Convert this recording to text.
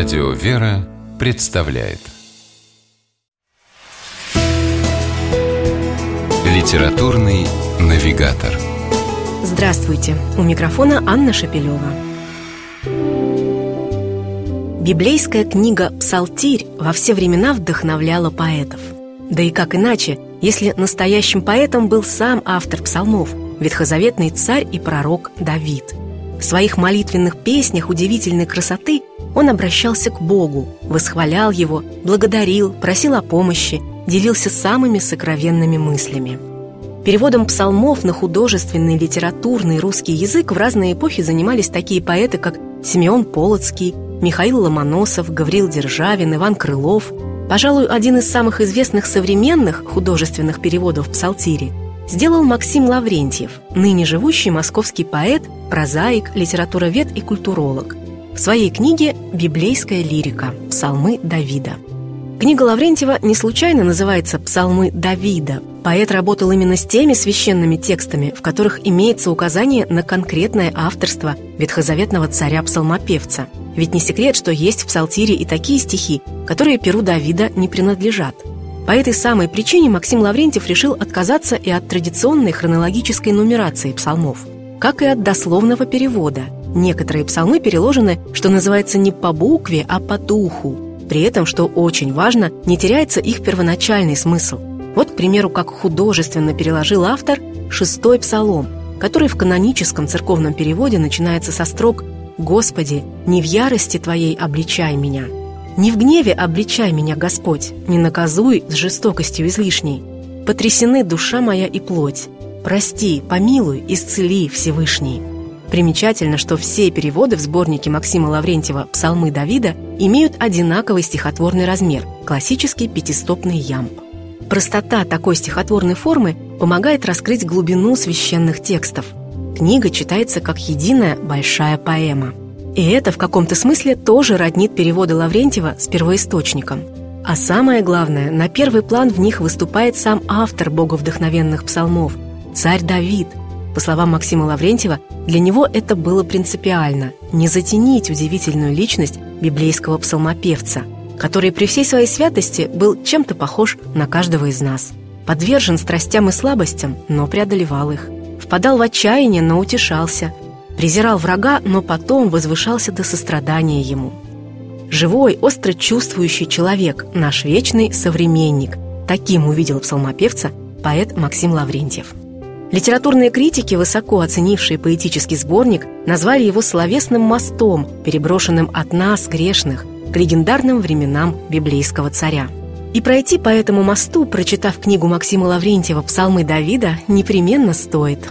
Радио «Вера» представляет Литературный навигатор Здравствуйте! У микрофона Анна Шапилева. Библейская книга «Псалтирь» во все времена вдохновляла поэтов. Да и как иначе, если настоящим поэтом был сам автор псалмов, ветхозаветный царь и пророк Давид. В своих молитвенных песнях удивительной красоты он обращался к Богу, восхвалял Его, благодарил, просил о помощи, делился самыми сокровенными мыслями. Переводом псалмов на художественный, литературный русский язык в разные эпохи занимались такие поэты, как Симеон Полоцкий, Михаил Ломоносов, Гаврил Державин, Иван Крылов. Пожалуй, один из самых известных современных художественных переводов псалтири сделал Максим Лаврентьев, ныне живущий московский поэт, прозаик, литературовед и культуролог в своей книге «Библейская лирика. Псалмы Давида». Книга Лаврентьева не случайно называется «Псалмы Давида». Поэт работал именно с теми священными текстами, в которых имеется указание на конкретное авторство ветхозаветного царя-псалмопевца. Ведь не секрет, что есть в псалтире и такие стихи, которые перу Давида не принадлежат. По этой самой причине Максим Лаврентьев решил отказаться и от традиционной хронологической нумерации псалмов, как и от дословного перевода – Некоторые псалмы переложены, что называется, не по букве, а по духу. При этом, что очень важно, не теряется их первоначальный смысл. Вот, к примеру, как художественно переложил автор шестой псалом, который в каноническом церковном переводе начинается со строк «Господи, не в ярости Твоей обличай меня». «Не в гневе обличай меня, Господь, не наказуй с жестокостью излишней. Потрясены душа моя и плоть. Прости, помилуй, исцели, Всевышний». Примечательно, что все переводы в сборнике Максима Лаврентьева «Псалмы Давида» имеют одинаковый стихотворный размер – классический пятистопный ямб. Простота такой стихотворной формы помогает раскрыть глубину священных текстов. Книга читается как единая большая поэма. И это в каком-то смысле тоже роднит переводы Лаврентьева с первоисточником. А самое главное, на первый план в них выступает сам автор боговдохновенных псалмов – царь Давид – по словам Максима Лаврентьева, для него это было принципиально – не затенить удивительную личность библейского псалмопевца, который при всей своей святости был чем-то похож на каждого из нас. Подвержен страстям и слабостям, но преодолевал их. Впадал в отчаяние, но утешался. Презирал врага, но потом возвышался до сострадания ему. Живой, остро чувствующий человек, наш вечный современник. Таким увидел псалмопевца поэт Максим Лаврентьев. Литературные критики, высоко оценившие поэтический сборник, назвали его словесным мостом, переброшенным от нас, грешных, к легендарным временам библейского царя. И пройти по этому мосту, прочитав книгу Максима Лаврентьева «Псалмы Давида», непременно стоит.